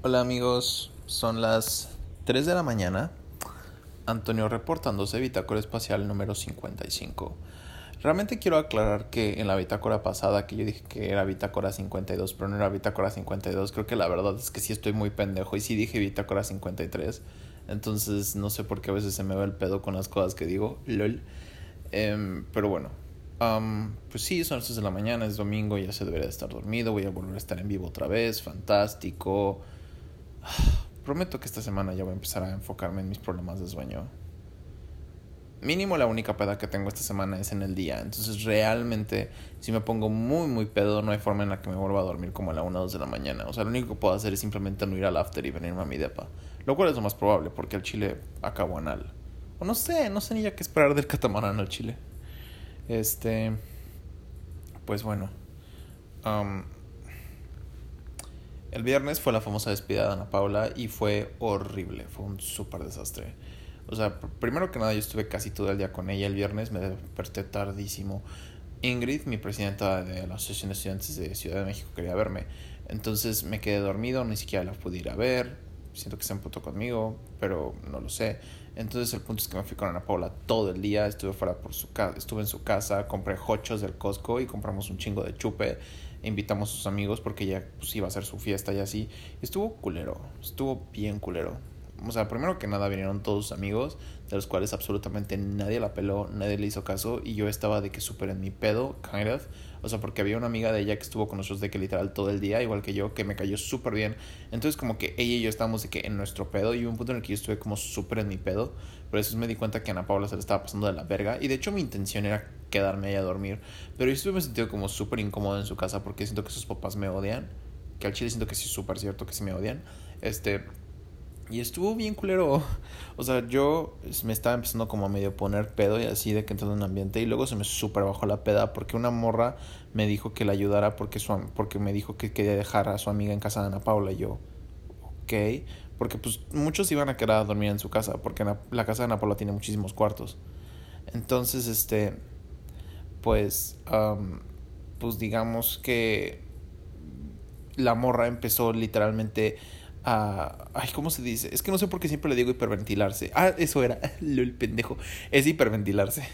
Hola amigos, son las 3 de la mañana. Antonio reportándose bitácora espacial número 55. Realmente quiero aclarar que en la bitácora pasada que yo dije que era bitácora 52, pero no era bitácora 52, creo que la verdad es que sí estoy muy pendejo y sí dije bitácora 53. Entonces no sé por qué a veces se me va el pedo con las cosas que digo, lol. Em, pero bueno, pues sí, son las 3 de la mañana, es domingo, ya se debería de estar dormido, voy a volver a estar en vivo otra vez, fantástico. Prometo que esta semana ya voy a empezar a enfocarme en mis problemas de sueño. Mínimo la única peda que tengo esta semana es en el día. Entonces realmente si me pongo muy muy pedo no hay forma en la que me vuelva a dormir como a la 1 o 2 de la mañana. O sea, lo único que puedo hacer es simplemente no ir al after y venirme a mi depa. Lo cual es lo más probable porque el chile acabó anal. O no sé, no sé ni ya qué esperar del catamarán al chile. Este... Pues bueno. El viernes fue la famosa despedida de Ana Paula y fue horrible, fue un súper desastre. O sea, primero que nada yo estuve casi todo el día con ella el viernes, me desperté tardísimo. Ingrid, mi presidenta de la Asociación de Estudiantes de Ciudad de México, quería verme. Entonces me quedé dormido, ni siquiera la pude ir a ver. Siento que se emputó conmigo, pero no lo sé. Entonces el punto es que me fui con Ana Paula todo el día, estuve fuera por su casa, estuve en su casa, compré hochos del Costco y compramos un chingo de chupe invitamos a sus amigos porque ya pues, iba a ser su fiesta y así. Estuvo culero, estuvo bien culero. O sea, primero que nada vinieron todos sus amigos, de los cuales absolutamente nadie la peló, nadie le hizo caso y yo estaba de que súper en mi pedo, kind of. O sea, porque había una amiga de ella que estuvo con nosotros de que literal todo el día, igual que yo, que me cayó súper bien. Entonces como que ella y yo estábamos de que en nuestro pedo y hubo un punto en el que yo estuve como súper en mi pedo. Por eso me di cuenta que Ana Paula se le estaba pasando de la verga. Y de hecho mi intención era quedarme ahí a dormir. Pero yo estuve me sentido como súper incómodo en su casa porque siento que sus papás me odian. Que al chile siento que sí es súper cierto que sí me odian. Este... Y estuvo bien culero. O sea, yo me estaba empezando como a medio poner pedo y así de que entré en un ambiente. Y luego se me súper bajó la peda porque una morra me dijo que la ayudara porque, su, porque me dijo que quería dejar a su amiga en casa de Ana Paula. Y yo, ok. Porque pues muchos iban a quedar a dormir en su casa. Porque la casa de Ana Paula tiene muchísimos cuartos. Entonces, este pues, pues digamos que la morra empezó literalmente Ay, ¿cómo se dice? Es que no sé por qué siempre le digo hiperventilarse. Ah, eso era, el pendejo. Es hiperventilarse.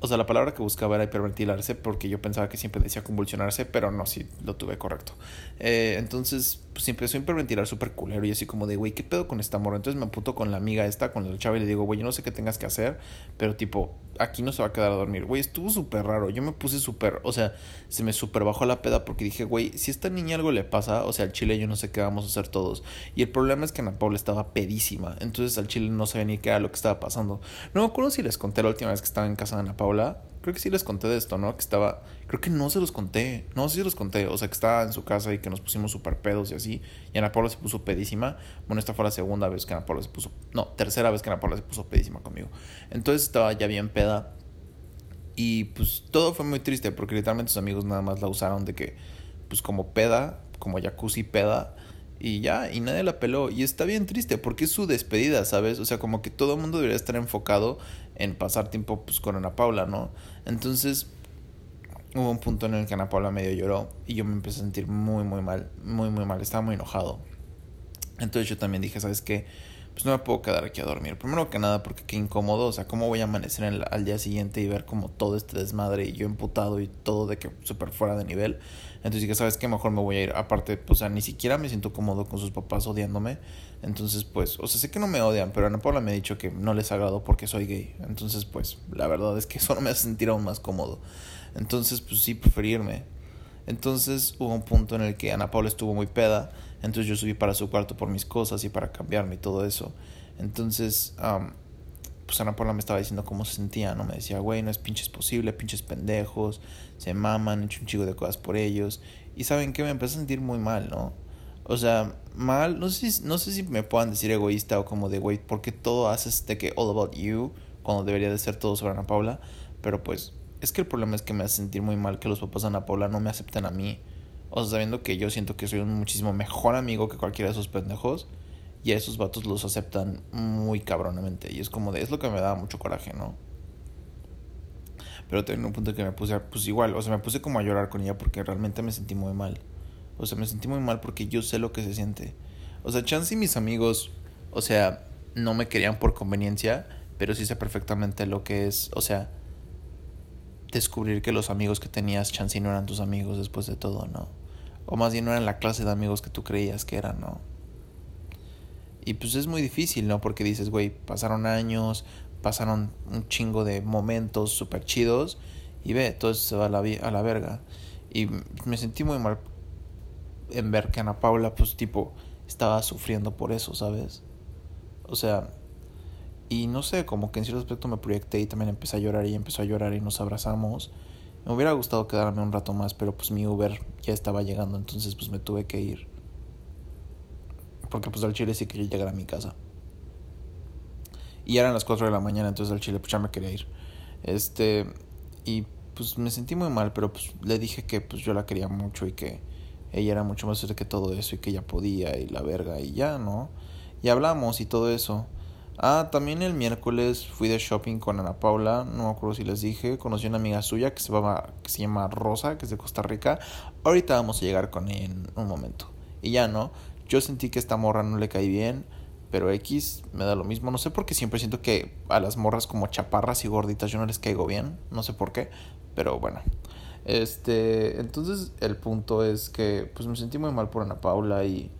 O sea, la palabra que buscaba era hiperventilarse porque yo pensaba que siempre decía convulsionarse, pero no, sí, lo tuve correcto. Eh, entonces, pues empezó a hiperventilar súper culero y así como de, güey, ¿qué pedo con esta morra? Entonces me apunto con la amiga esta, con el chavo y le digo, güey, yo no sé qué tengas que hacer, pero tipo, aquí no se va a quedar a dormir. Güey, estuvo súper raro. Yo me puse súper, o sea, se me súper bajó la peda porque dije, güey, si a esta niña algo le pasa, o sea, al chile yo no sé qué vamos a hacer todos. Y el problema es que Ana Paula estaba pedísima, entonces al chile no sabía ni qué era lo que estaba pasando. No me acuerdo si les conté la última vez que estaba en casa de Ana Paula creo que sí les conté de esto, ¿no? Que estaba, creo que no se los conté, no, sí se los conté, o sea, que estaba en su casa y que nos pusimos súper pedos y así, y Ana Paula se puso pedísima, bueno, esta fue la segunda vez que Ana Paula se puso, no, tercera vez que Ana Paula se puso pedísima conmigo, entonces estaba ya bien peda, y pues todo fue muy triste, porque literalmente sus amigos nada más la usaron de que, pues como peda, como jacuzzi peda, y ya, y nadie la peló. Y está bien triste porque es su despedida, ¿sabes? O sea, como que todo el mundo debería estar enfocado en pasar tiempo pues, con Ana Paula, ¿no? Entonces, hubo un punto en el que Ana Paula medio lloró y yo me empecé a sentir muy, muy mal, muy, muy mal. Estaba muy enojado. Entonces yo también dije, ¿sabes qué? Pues no me puedo quedar aquí a dormir. Primero que nada porque qué incómodo. O sea, ¿cómo voy a amanecer al día siguiente y ver como todo este desmadre y yo emputado y todo de que súper fuera de nivel? Entonces dije, ¿sabes qué? Mejor me voy a ir. Aparte, o sea, ni siquiera me siento cómodo con sus papás odiándome. Entonces, pues, o sea, sé que no me odian, pero Ana Paula me ha dicho que no les agrado porque soy gay. Entonces, pues, la verdad es que eso no me hace sentir aún más cómodo. Entonces, pues sí, preferí irme. Entonces hubo un punto en el que Ana Paula estuvo muy peda. Entonces yo subí para su cuarto por mis cosas y para cambiarme y todo eso. Entonces, pues Ana Paula me estaba diciendo cómo se sentía, ¿no? Me decía, güey, no es pinches posible, pinches pendejos, se maman, he hecho un chico de cosas por ellos. Y saben que me empecé a sentir muy mal, ¿no? O sea, mal, no sé, si, no sé si me puedan decir egoísta o como de, güey, ¿por qué todo haces de que all about you cuando debería de ser todo sobre Ana Paula? Pero pues, es que el problema es que me hace sentir muy mal que los papás de Ana Paula no me acepten a mí. O sea, sabiendo que yo siento que soy un muchísimo mejor amigo que cualquiera de esos pendejos y a esos vatos los aceptan muy cabronamente. Y es como de, es lo que me da mucho coraje, ¿no? Pero también un punto que me puse, pues igual, o sea, me puse como a llorar con ella porque realmente me sentí muy mal. O sea, me sentí muy mal porque yo sé lo que se siente. O sea, chance y mis amigos, o sea, no me querían por conveniencia, pero sí sé perfectamente lo que es, o sea, descubrir que los amigos que tenías chance no eran tus amigos después de todo, ¿no? O más bien no eran la clase de amigos que tú creías que eran, ¿no? Y pues es muy difícil, ¿no? Porque dices, güey, pasaron años, pasaron un chingo de momentos súper chidos y ve, todo eso se va a la, a la verga. Y me sentí muy mal en ver que Ana Paula, pues tipo, estaba sufriendo por eso, ¿sabes? O sea, y no sé, como que en cierto aspecto me proyecté y también empecé a llorar y empezó a llorar y nos abrazamos. Me hubiera gustado quedarme un rato más, pero pues mi Uber ya estaba llegando, entonces pues me tuve que ir. Porque pues al Chile sí quería llegar a mi casa. Y eran las 4 de la mañana, entonces al Chile pues ya me quería ir. Este, y pues me sentí muy mal, pero pues le dije que pues yo la quería mucho y que ella era mucho más fuerte que todo eso y que ella podía y la verga y ya, ¿no? Y hablamos y todo eso. Ah, también el miércoles fui de shopping con Ana Paula, no me acuerdo si les dije, conocí a una amiga suya que se llama, que se llama Rosa, que es de Costa Rica. Ahorita vamos a llegar con ella en un momento. Y ya no, yo sentí que esta morra no le caí bien, pero X me da lo mismo. No sé por qué siempre siento que a las morras como chaparras y gorditas yo no les caigo bien, no sé por qué, pero bueno. Este, entonces el punto es que pues me sentí muy mal por Ana Paula y,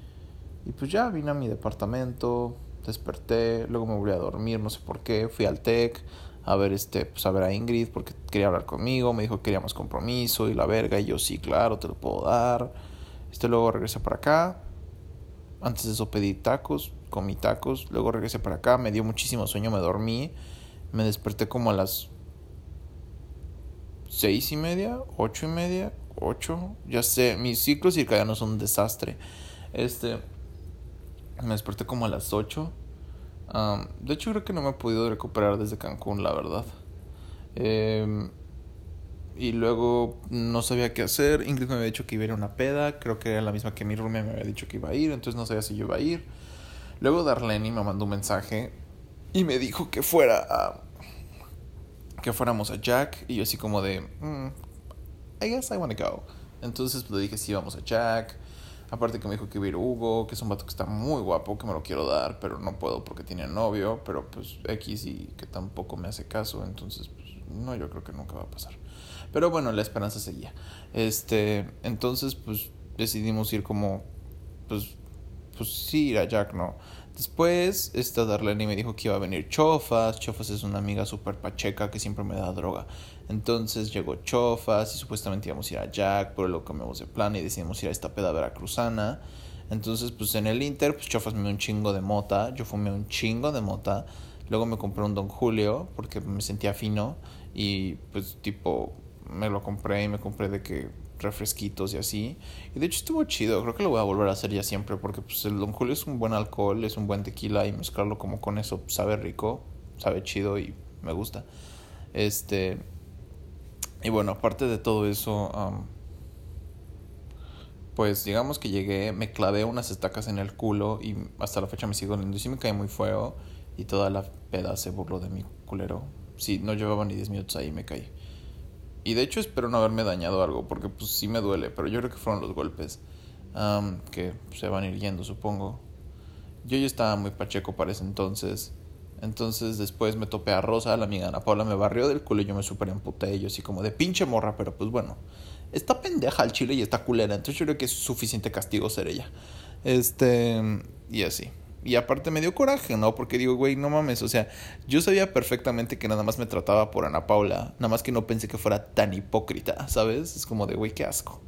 y pues ya vine a mi departamento, desperté, luego me volví a dormir, no sé por qué, fui al TEC a ver este, pues a ver a Ingrid porque quería hablar conmigo, me dijo que queríamos compromiso y la verga, y yo sí, claro, te lo puedo dar. Este luego regresé para acá. Antes de eso pedí tacos, comí tacos, luego regresé para acá, me dio muchísimo sueño, me dormí, me desperté como a las seis y media, ocho y media, ocho, ya sé, mis ciclos circadianos son un desastre. Este, me desperté como a las 8. de hecho, creo que no me he podido recuperar desde Cancún, la verdad. Em, y luego no sabía qué hacer. Ingrid me había dicho que iba a ir a una peda. Creo que era la misma que mi roommate me había dicho que iba a ir. Entonces no sabía si yo iba a ir. Luego Darlene me mandó un mensaje y me dijo que fuera a. que fuéramos a Jack. Y yo así como de. Mm, I guess I wanna go. Entonces pues, le dije sí, vamos a Jack. Aparte que me dijo que iba a ir Hugo, que es un vato que está muy guapo, que me lo quiero dar, pero no puedo porque tiene novio, pero pues X y que tampoco me hace caso, entonces pues no, yo creo que nunca va a pasar. Pero bueno, la esperanza seguía. Este, entonces pues decidimos ir como, pues, pues sí, ir a Jack, ¿no? Después, esta Darlene me dijo que iba a venir Chofas. Chofas es una amiga súper pacheca que siempre me da droga. Entonces llegó Chofas y supuestamente íbamos a ir a Jack, pero lo cambiamos de plan y decidimos ir a esta peda veracruzana. Entonces, pues en el Inter, pues Chofas me dio un chingo de mota. Yo fumé un chingo de mota. Luego me compré un Don Julio porque me sentía fino. Y pues tipo, me lo compré y me compré de que refresquitos y así. Y de hecho estuvo chido, creo que lo voy a volver a hacer ya siempre porque pues el Don Julio es un buen alcohol, es un buen tequila y mezclarlo como con eso sabe rico, sabe chido y me gusta. Este y bueno, aparte de todo eso pues digamos que llegué, me clavé unas estacas en el culo y hasta la fecha me sigo doliendo y sí me caí muy feo y toda la peda se burló de mi culero. Sí, no llevaba ni 10 minutos ahí me caí. Y de hecho espero no haberme dañado algo, porque pues sí me duele, pero yo creo que fueron los golpes que se van ir yendo, supongo. Yo ya estaba muy pacheco para ese entonces. Entonces después me topé a Rosa, la amiga Ana Paula, me barrió del culo y yo me super emputé. Y yo así como de pinche morra, pero pues bueno. Está pendeja al chile y está culera. Entonces yo creo que es suficiente castigo ser ella. Este. Y así. Y aparte me dio coraje, ¿no? Porque digo, güey, no mames, o sea, yo sabía perfectamente que nada más me trataba por Ana Paula, nada más que no pensé que fuera tan hipócrita, ¿sabes? Es como de, güey, qué asco.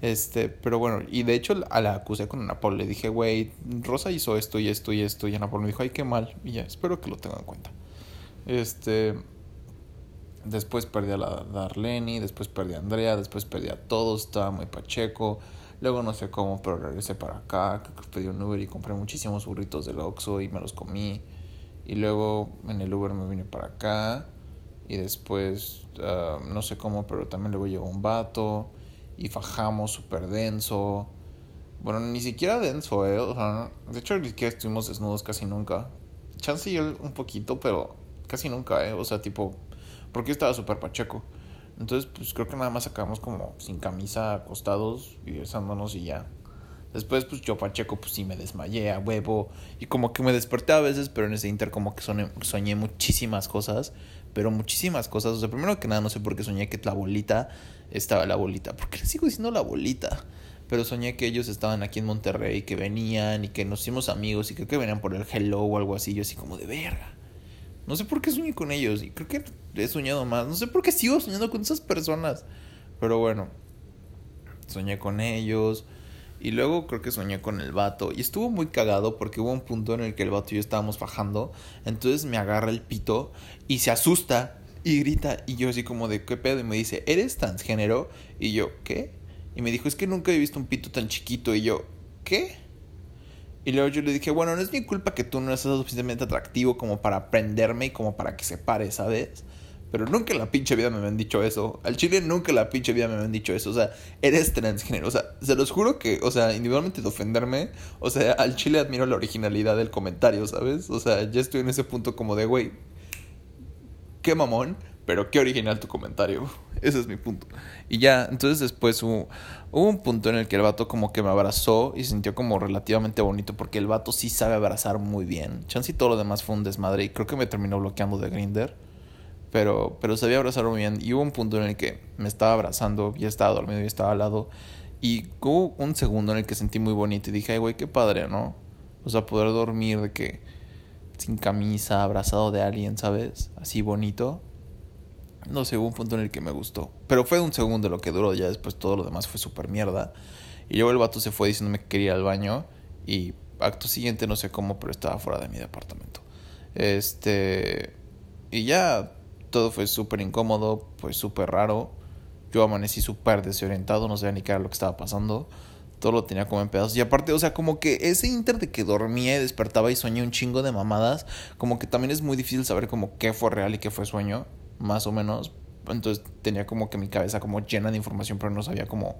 Este, pero bueno, y de hecho a la acusé con Ana Paula, le dije, güey, Rosa hizo esto y esto y esto, y Ana Paula me dijo, ay, qué mal, y ya, espero que lo tengan en cuenta. Este, después perdí a la Darlene, después perdí a Andrea, después perdí a todos, estaba muy pacheco. Luego no sé cómo, pero regresé para acá, pedí un Uber y compré muchísimos burritos del Oxxo y me los comí. Y luego en el Uber me vine para acá y después ah, no sé cómo, pero también luego llegó un vato y fajamos súper denso. Bueno, ni siquiera denso, ¿eh? O sea, de hecho ni siquiera estuvimos desnudos casi nunca. Chance y él un poquito, pero casi nunca, ¿eh? O sea, tipo, porque estaba súper pacheco. Entonces, pues creo que nada más acabamos como sin camisa, acostados y besándonos y ya. Después, pues yo Pacheco, pues sí me desmayé a huevo. Y como que me desperté a veces, pero en ese inter como que soñé, soñé muchísimas cosas. Pero muchísimas cosas. O sea, primero que nada, no sé por qué soñé que la bolita estaba la bolita. Porque le sigo diciendo la bolita. Pero soñé que ellos estaban aquí en Monterrey, que venían y que nos hicimos amigos y creo que venían por el hello o algo así. Yo así como de verga. No sé por qué soñé con ellos y creo que he soñado más. No sé por qué sigo soñando con esas personas. Pero bueno, soñé con ellos. Y luego creo que soñé con el vato. Y estuvo muy cagado porque hubo un punto en el que el vato y yo estábamos bajando. Entonces me agarra el pito y se asusta y grita. Y yo así como de qué pedo. Y me dice, ¿eres transgénero? Y yo, ¿qué? Y me dijo, es que nunca he visto un pito tan chiquito. Y yo, ¿qué? Y luego yo le dije, bueno, no es mi culpa que tú no seas suficientemente atractivo como para prenderme y como para que se pare, ¿sabes? Pero nunca en la pinche vida me habían dicho eso. Al chile nunca en la pinche vida me habían dicho eso. O sea, eres transgénero. O sea, se los juro que, o sea, individualmente de ofenderme, o sea, al chile admiro la originalidad del comentario, ¿sabes? O sea, ya estoy en ese punto como de, güey, qué mamón, pero qué original tu comentario. Ese es mi punto. Y ya, entonces después hubo, un punto en el que el vato como que me abrazó y sintió como relativamente bonito porque el vato sí sabe abrazar muy bien. Chance y todo lo demás fue un desmadre y creo que me terminó bloqueando de Grinder pero, pero sabía abrazar muy bien. Y hubo un punto en el que me estaba abrazando, ya estaba dormido, y estaba al lado. Y hubo un segundo en el que sentí muy bonito y dije, ay, güey, qué padre, ¿no? O sea, poder dormir de que sin camisa, abrazado de alguien, ¿sabes? Así bonito. No sé, hubo un punto en el que me gustó. Pero fue un segundo lo que duró, ya después todo lo demás fue súper mierda. Y luego el vato se fue diciéndome que quería ir al baño. Y acto siguiente, no sé cómo, pero estaba fuera de mi departamento. Este. Y ya todo fue súper incómodo, pues súper raro. Yo amanecí súper desorientado, no sabía ni qué era lo que estaba pasando. Todo lo tenía como en pedazos. Y aparte, o sea, como que ese inter de que dormía y despertaba y soñé un chingo de mamadas, como que también es muy difícil saber como qué fue real y qué fue sueño, más o menos. Entonces tenía como que mi cabeza como llena de información, pero no sabía cómo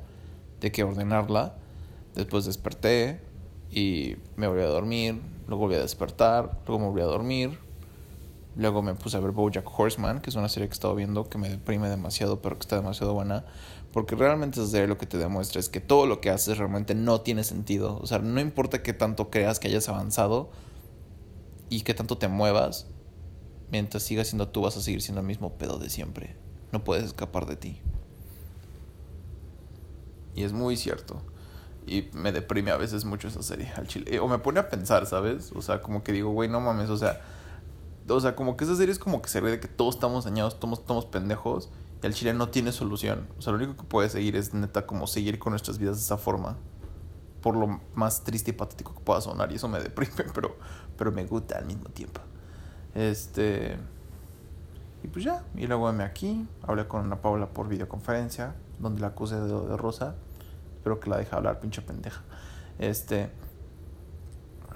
de qué ordenarla. Después desperté y me volví a dormir, luego volví a despertar, luego me volví a dormir, Luego me puse a ver Bojack Horseman, que es una serie que he estado viendo que me deprime demasiado, pero que está demasiado buena. Porque realmente esa serie lo que te demuestra es que todo lo que haces realmente no tiene sentido. O sea, no importa qué tanto creas que hayas avanzado y qué tanto te muevas, mientras sigas siendo tú vas a seguir siendo el mismo pedo de siempre. No puedes escapar de ti. Y es muy cierto. Y me deprime a veces mucho esa serie al chile. O me pone a pensar, ¿sabes? O sea, como que digo, güey, no mames, o sea o sea, como que esa serie es como que se ve de que todos estamos dañados, todos estamos pendejos. Y el chile no tiene solución. O sea, lo único que puede seguir es neta como seguir con nuestras vidas de esa forma. Por lo más triste y patético que pueda sonar. Y eso me deprime, pero, pero me gusta al mismo tiempo. Este. Y pues ya. Y luego me aquí. Hablé con Ana Paula por videoconferencia. Donde la acusé de, de rosa. Espero que la deje hablar, pinche pendeja. Este.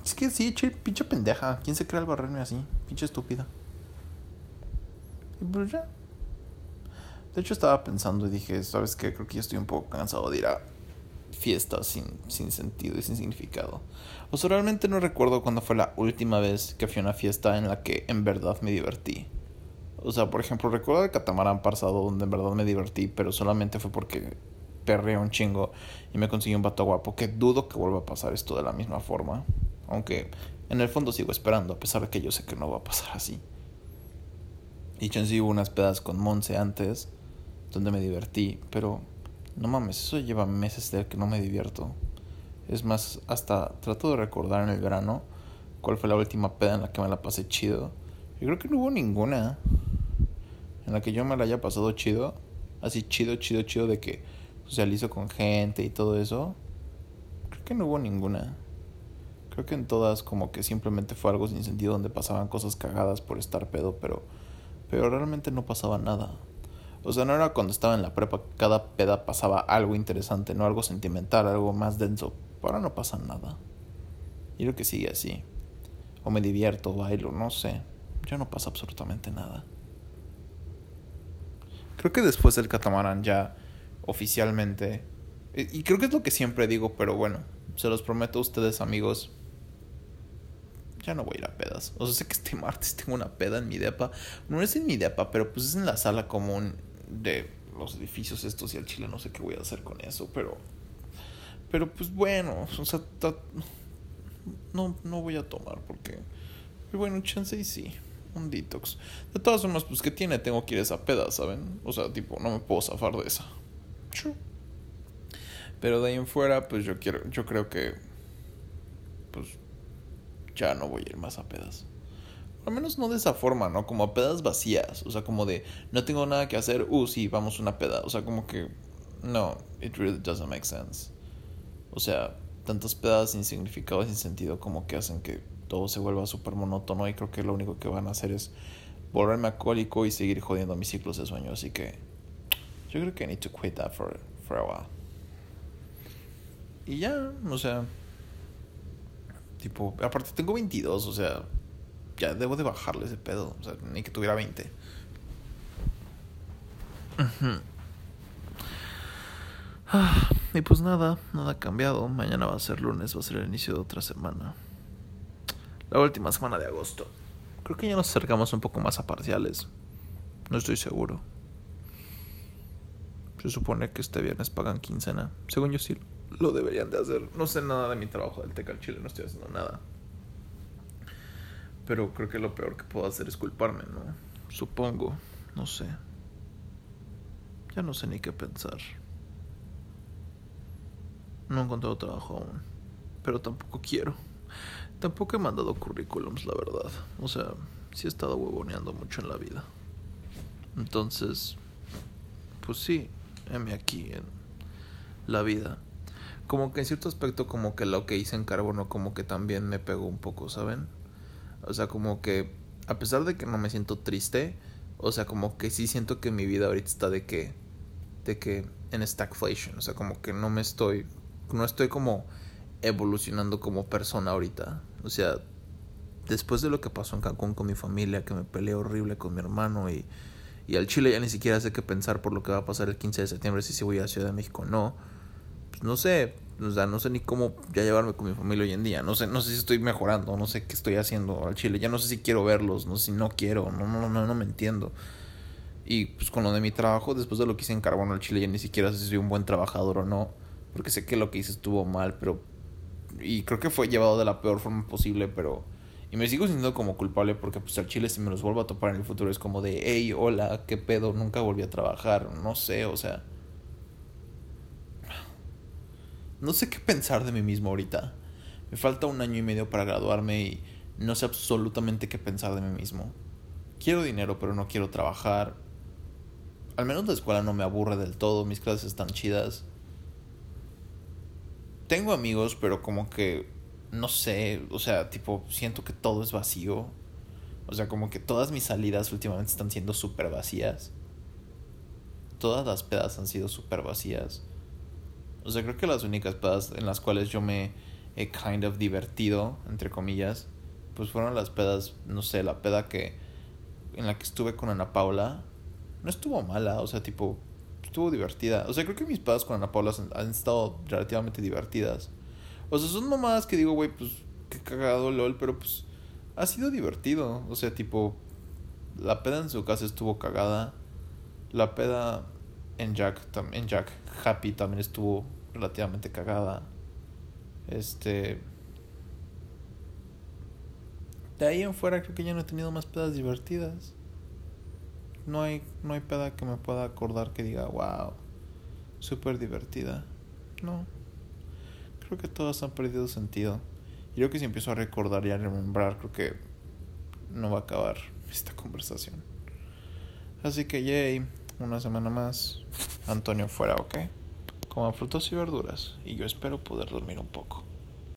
Es que sí, pinche pendeja. ¿Quién se cree al barrerme así? Pinche estúpida. Y pues ya. De hecho estaba pensando y dije, ¿sabes qué? Creo que ya estoy un poco cansado de ir a fiestas sin, sin sentido y sin significado. O sea, realmente no recuerdo cuándo fue la última vez que fui a una fiesta en la que en verdad me divertí. O sea, por ejemplo, recuerdo el catamarán pasado donde en verdad me divertí, pero solamente fue porque perré un chingo y me conseguí un vato guapo, que dudo que vuelva a pasar esto de la misma forma. Aunque en el fondo sigo esperando, a pesar de que yo sé que no va a pasar así. Y sí hubo unas pedas con Monse antes, donde me divertí, pero no mames, eso lleva meses de que no me divierto. Es más, hasta trato de recordar en el verano cuál fue la última peda en la que me la pasé chido. Yo creo que no hubo ninguna en la que yo me la haya pasado chido. Así chido, chido, chido de que socializo con gente y todo eso. Creo que no hubo ninguna. Creo que en todas como que simplemente fue algo sin sentido donde pasaban cosas cagadas por estar pedo, pero, pero realmente no pasaba nada. O sea, no era cuando estaba en la prepa, cada peda pasaba algo interesante, no algo sentimental, algo más denso. Ahora no pasa nada. Y creo que sigue así. O me divierto, bailo, no sé. Ya no pasa absolutamente nada. Creo que después del catamarán ya oficialmente... Y creo que es lo que siempre digo, pero bueno, se los prometo a ustedes amigos, ya no voy a ir a pedas. O sea, sé que este martes tengo una peda en mi depa. No es en mi depa, pero pues es en la sala común de los edificios estos y al chile no sé qué voy a hacer con eso, pero Pero pues bueno, o sea, no, no voy a tomar porque... Pero bueno, chance y sí, un detox. De todas formas, pues que tiene, tengo que ir a esa peda, ¿saben? O sea, tipo, no me puedo zafar de esa. Pero de ahí en fuera, pues yo quiero, yo creo que, pues, ya no voy a ir más a pedas. Menos no de esa forma, ¿no? Como a pedas vacías. O sea, como de, no tengo nada que hacer, uh, sí, vamos una peda. O sea, como que, no, it really doesn't make sense. O sea, tantas pedas sin significado, sin sentido, como que hacen que todo se vuelva súper monótono. Y creo que lo único que van a hacer es volverme alcohólico y seguir jodiendo mis ciclos de sueño. Así que, yo creo que I need to quit that for, for a while. Y ya, o sea, tipo, aparte tengo 22, o sea, ya debo de bajarle ese pedo. O sea, ni que tuviera 20. Ah, y pues nada, nada ha cambiado. Mañana va a ser lunes, va a ser el inicio de otra semana. La última semana de agosto. Creo que ya nos acercamos un poco más a parciales. No estoy seguro. Se supone que este viernes pagan quincena. Según yo sí lo deberían de hacer. No sé nada de mi trabajo del Tecal Chile, no estoy haciendo nada. Pero creo que lo peor que puedo hacer es culparme, ¿no? Supongo, no sé. Ya no sé ni qué pensar. No he encontrado trabajo aún, pero tampoco quiero. Tampoco he mandado currículums, la verdad. O sea, sí he estado huevoneando mucho en la vida. Entonces, pues sí, heme aquí en la vida. Como que en cierto aspecto, como que lo que hice en Carbono, como que también me pegó un poco, ¿saben? O sea, como que a pesar de que no me siento triste, o sea, como que sí siento que mi vida ahorita está de que de que en stagflation, o sea, como que no me estoy no estoy como evolucionando como persona ahorita. O sea, después de lo que pasó en Cancún con mi familia, que me peleé horrible con mi hermano y, y al Chile ya ni siquiera sé qué pensar por lo que va a pasar el 15 de septiembre, si, si voy a Ciudad de México o no. Pues no sé, o sea, no sé ni cómo ya llevarme con mi familia hoy en día. No sé, no sé si estoy mejorando, no sé qué estoy haciendo al Chile. Ya no sé si quiero verlos, no sé si no quiero, no, no, no, no me entiendo. Y pues con lo de mi trabajo, después de lo que hice en Carbono al Chile, ya ni siquiera sé si soy un buen trabajador o no. Porque sé que lo que hice estuvo mal, pero... Y creo que fue llevado de la peor forma posible, pero... Y me sigo sintiendo como culpable porque pues al Chile si me los vuelvo a topar en el futuro es como de, hey, hola, qué pedo, nunca volví a trabajar, no sé, o sea... No sé qué pensar de mí mismo ahorita. Me falta un año y medio para graduarme y no sé absolutamente qué pensar de mí mismo. Quiero dinero, pero no quiero trabajar. Al menos la escuela no me aburre del todo, mis clases están chidas. Tengo amigos, pero como que no sé, o sea, tipo, siento que todo es vacío. O sea, como que todas mis salidas últimamente están siendo súper vacías. Todas las pedas han sido súper vacías. O sea, creo que las únicas pedas en las cuales yo me he kind of divertido, entre comillas, pues fueron las pedas, no sé, la peda que en la que estuve con Ana Paula. No estuvo mala, o sea, tipo, estuvo divertida. O sea, creo que mis pedas con Ana Paula han, estado relativamente divertidas. O sea, son mamadas que digo, güey, pues qué cagado, lol, pero pues ha sido divertido. O sea, tipo, la peda en su casa estuvo cagada. La peda en Jack, en Jack Happy también estuvo relativamente cagada. Este. De ahí en fuera creo que ya no he tenido más pedas divertidas. No hay, no hay peda que me pueda acordar que diga, wow, súper divertida. No. Creo que todas han perdido sentido. Y creo que si empiezo a recordar y a remembrar, creo que no va a acabar esta conversación. Así que, yay una semana más. Antonio fuera, ¿ok? Coman frutas y verduras y yo espero poder dormir un poco.